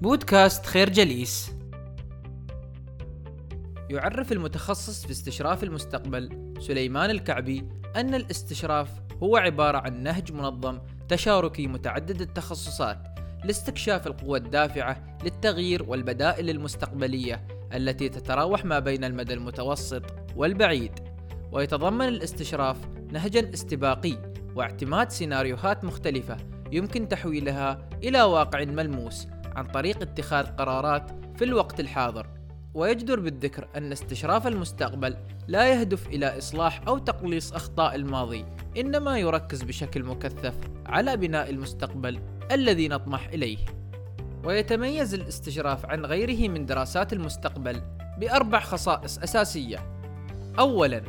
بودكاست خير جليس. يعرف المتخصص في استشراف المستقبل سليمان الكعبي أن الاستشراف هو عبارة عن نهج منظم تشاركي متعدد التخصصات لاستكشاف القوى الدافعة للتغيير والبدائل المستقبلية التي تتراوح ما بين المدى المتوسط والبعيد. ويتضمن الاستشراف نهجا استباقي واعتماد سيناريوهات مختلفة يمكن تحويلها إلى واقع ملموس عن طريق اتخاذ قرارات في الوقت الحاضر. ويجدر بالذكر أن استشراف المستقبل لا يهدف إلى إصلاح أو تقليص أخطاء الماضي إنما يركز بشكل مكثف على بناء المستقبل الذي نطمح إليه. ويتميز الاستشراف عن غيره من دراسات المستقبل بأربع خصائص أساسية. أولاً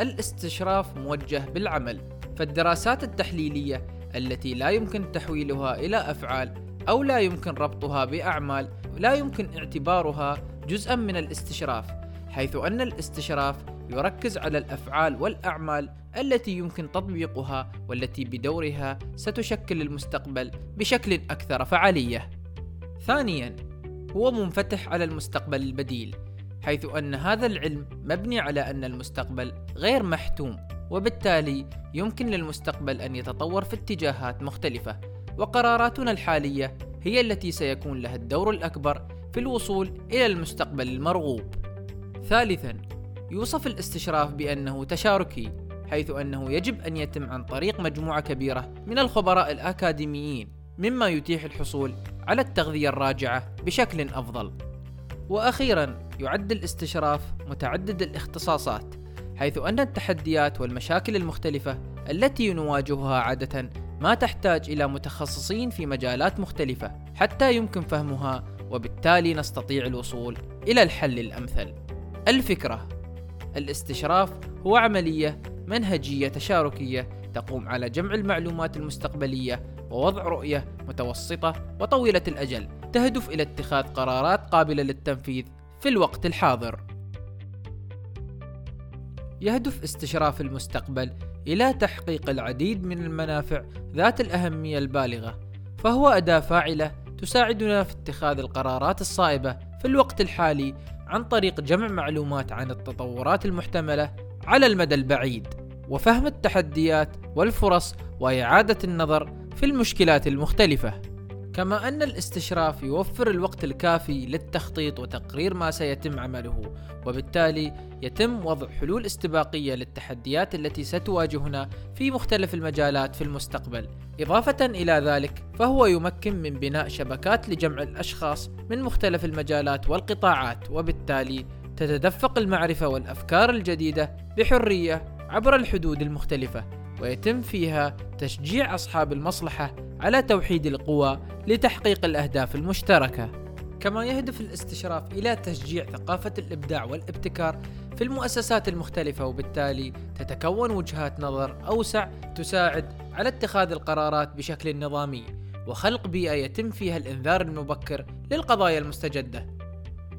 الاستشراف موجه بالعمل فالدراسات التحليلية التي لا يمكن تحويلها إلى أفعال أو لا يمكن ربطها بأعمال لا يمكن اعتبارها جزءا من الاستشراف حيث أن الاستشراف يركز على الأفعال والأعمال التي يمكن تطبيقها والتي بدورها ستشكل المستقبل بشكل أكثر فعالية. ثانيا هو منفتح على المستقبل البديل حيث أن هذا العلم مبني على أن المستقبل غير محتوم وبالتالي يمكن للمستقبل أن يتطور في اتجاهات مختلفة وقراراتنا الحالية هي التي سيكون لها الدور الأكبر في الوصول إلى المستقبل المرغوب. ثالثا يوصف الاستشراف بأنه تشاركي حيث أنه يجب أن يتم عن طريق مجموعة كبيرة من الخبراء الأكاديميين مما يتيح الحصول على التغذية الراجعة بشكل أفضل. وأخيرا يعد الاستشراف متعدد الاختصاصات حيث أن التحديات والمشاكل المختلفة التي نواجهها عادة ما تحتاج إلى متخصصين في مجالات مختلفة حتى يمكن فهمها وبالتالي نستطيع الوصول إلى الحل الأمثل. الفكرة الاستشراف هو عملية منهجية تشاركية تقوم على جمع المعلومات المستقبلية ووضع رؤية متوسطة وطويلة الأجل تهدف إلى اتخاذ قرارات قابلة للتنفيذ في الوقت الحاضر. يهدف استشراف المستقبل إلى تحقيق العديد من المنافع ذات الأهمية البالغة، فهو أداة فاعلة تساعدنا في اتخاذ القرارات الصائبة في الوقت الحالي عن طريق جمع معلومات عن التطورات المحتملة على المدى البعيد، وفهم التحديات والفرص وإعادة النظر في المشكلات المختلفة. كما أن الاستشراف يوفر الوقت الكافي للتخطيط وتقرير ما سيتم عمله وبالتالي يتم وضع حلول استباقية للتحديات التي ستواجهنا في مختلف المجالات في المستقبل. إضافة إلى ذلك فهو يمكن من بناء شبكات لجمع الأشخاص من مختلف المجالات والقطاعات وبالتالي تتدفق المعرفة والأفكار الجديدة بحرية عبر الحدود المختلفة. ويتم فيها تشجيع أصحاب المصلحة على توحيد القوى لتحقيق الأهداف المشتركة. كما يهدف الاستشراف إلى تشجيع ثقافة الإبداع والابتكار في المؤسسات المختلفة وبالتالي تتكون وجهات نظر أوسع تساعد على اتخاذ القرارات بشكل نظامي وخلق بيئة يتم فيها الإنذار المبكر للقضايا المستجدة.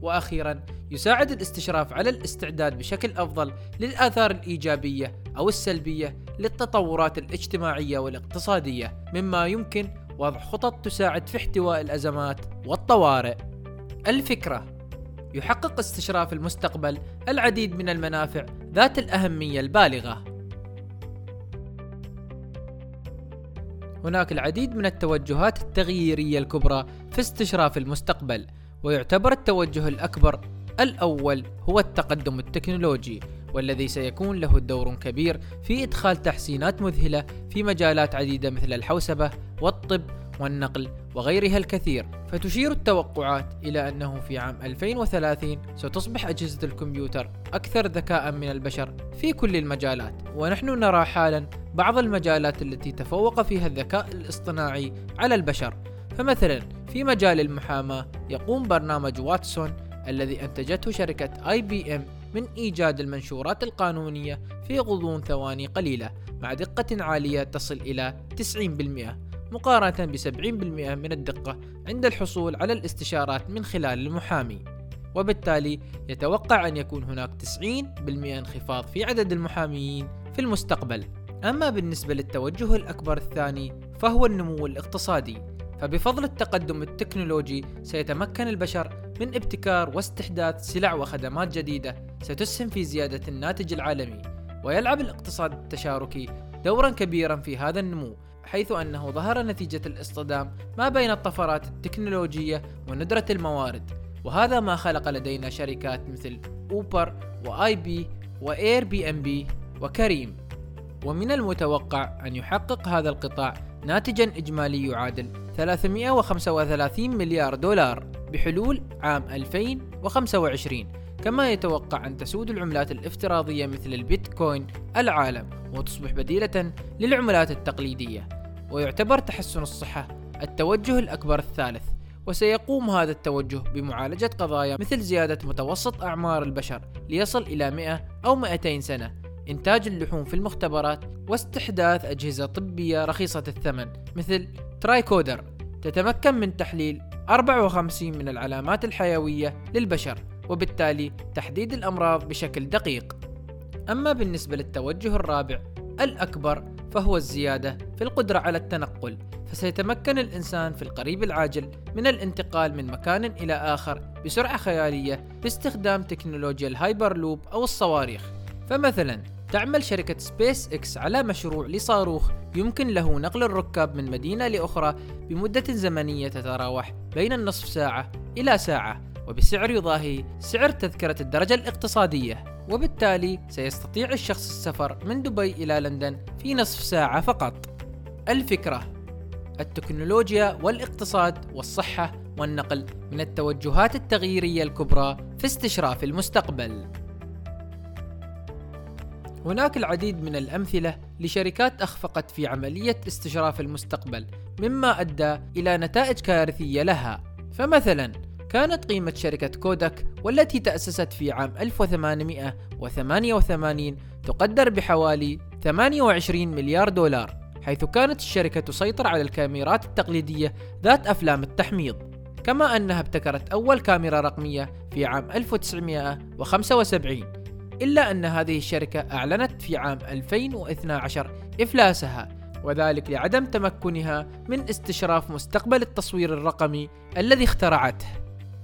وأخيرا يساعد الاستشراف على الاستعداد بشكل أفضل للآثار الإيجابية أو السلبية للتطورات الاجتماعية والاقتصادية مما يمكن وضع خطط تساعد في احتواء الأزمات والطوارئ. الفكرة يحقق استشراف المستقبل العديد من المنافع ذات الأهمية البالغة. هناك العديد من التوجهات التغييرية الكبرى في استشراف المستقبل، ويعتبر التوجه الأكبر الأول هو التقدم التكنولوجي والذي سيكون له دور كبير في إدخال تحسينات مذهلة في مجالات عديدة مثل الحوسبة والطب والنقل وغيرها الكثير. فتشير التوقعات إلى أنه في عام 2030 ستصبح أجهزة الكمبيوتر أكثر ذكاء من البشر في كل المجالات. ونحن نرى حالا بعض المجالات التي تفوق فيها الذكاء الاصطناعي على البشر. فمثلا في مجال المحاماة يقوم برنامج واتسون الذي أنتجته شركة آي بي إم من إيجاد المنشورات القانونية في غضون ثواني قليلة مع دقة عالية تصل إلى 90% مقارنة ب 70% من الدقة عند الحصول على الاستشارات من خلال المحامي. وبالتالي يتوقع أن يكون هناك 90% انخفاض في عدد المحاميين في المستقبل. أما بالنسبة للتوجه الأكبر الثاني فهو النمو الاقتصادي فبفضل التقدم التكنولوجي سيتمكن البشر من ابتكار واستحداث سلع وخدمات جديدة ستسهم في زيادة الناتج العالمي ويلعب الاقتصاد التشاركي دورا كبيرا في هذا النمو حيث أنه ظهر نتيجة الاصطدام ما بين الطفرات التكنولوجية وندرة الموارد وهذا ما خلق لدينا شركات مثل أوبر و eBay و Airbnb وكريم. ومن المتوقع أن يحقق هذا القطاع ناتجا إجمالي يعادل 335 مليار دولار. بحلول عام 2025 كما يتوقع أن تسود العملات الافتراضية مثل البيتكوين العالم وتصبح بديلة للعملات التقليدية. ويعتبر تحسن الصحة التوجه الأكبر الثالث وسيقوم هذا التوجه بمعالجة قضايا مثل زيادة متوسط أعمار البشر ليصل إلى 100 أو 200 سنة إنتاج اللحوم في المختبرات واستحداث أجهزة طبية رخيصة الثمن مثل ترايكودر تتمكن من تحليل 54 من العلامات الحيوية للبشر وبالتالي تحديد الأمراض بشكل دقيق. أما بالنسبة للتوجه الرابع الأكبر فهو الزيادة في القدرة على التنقل فسيتمكن الإنسان في القريب العاجل من الانتقال من مكان إلى آخر بسرعة خيالية باستخدام تكنولوجيا الهايبر لوب أو الصواريخ. فمثلا تعمل شركة سبيس إكس على مشروع لصاروخ. يمكن له نقل الركاب من مدينة لأخرى بمدة زمنية تتراوح بين النصف ساعة إلى ساعة وبسعر يضاهي سعر تذكرة الدرجة الاقتصادية. وبالتالي سيستطيع الشخص السفر من دبي إلى لندن في نصف ساعة فقط. الفكرة التكنولوجيا والاقتصاد والصحة والنقل من التوجهات التغييرية الكبرى في استشراف المستقبل. هناك العديد من الأمثلة لشركات أخفقت في عملية استشراف المستقبل مما أدى إلى نتائج كارثية لها. فمثلا كانت قيمة شركة كوداك والتي تأسست في عام 1888 تقدر بحوالي 28 مليار دولار حيث كانت الشركة تسيطر على الكاميرات التقليدية ذات أفلام التحميض. كما أنها ابتكرت أول كاميرا رقمية في عام 1975 إلا أن هذه الشركة أعلنت في عام 2012 إفلاسها وذلك لعدم تمكنها من استشراف مستقبل التصوير الرقمي الذي اخترعته.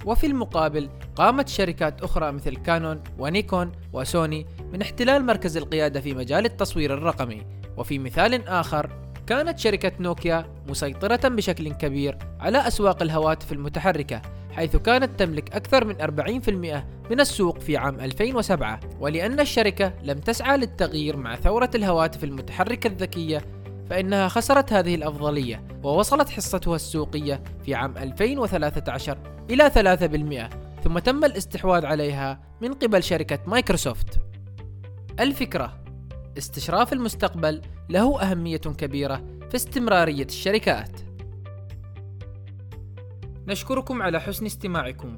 وفي المقابل قامت شركات أخرى مثل كانون ونيكون وسوني من احتلال مركز القيادة في مجال التصوير الرقمي. وفي مثال آخر كانت شركة نوكيا مسيطرة بشكل كبير على أسواق الهواتف المتحركة حيث كانت تملك أكثر من 40% من السوق في عام 2007 ولأن الشركة لم تسعى للتغيير مع ثورة الهواتف المتحركة الذكية فإنها خسرت هذه الأفضلية ووصلت حصتها السوقية في عام 2013 إلى 3% ثم تم الاستحواذ عليها من قبل شركة مايكروسوفت الفكرة استشراف المستقبل له أهمية كبيرة في استمرارية الشركات. نشكركم على حسن استماعكم.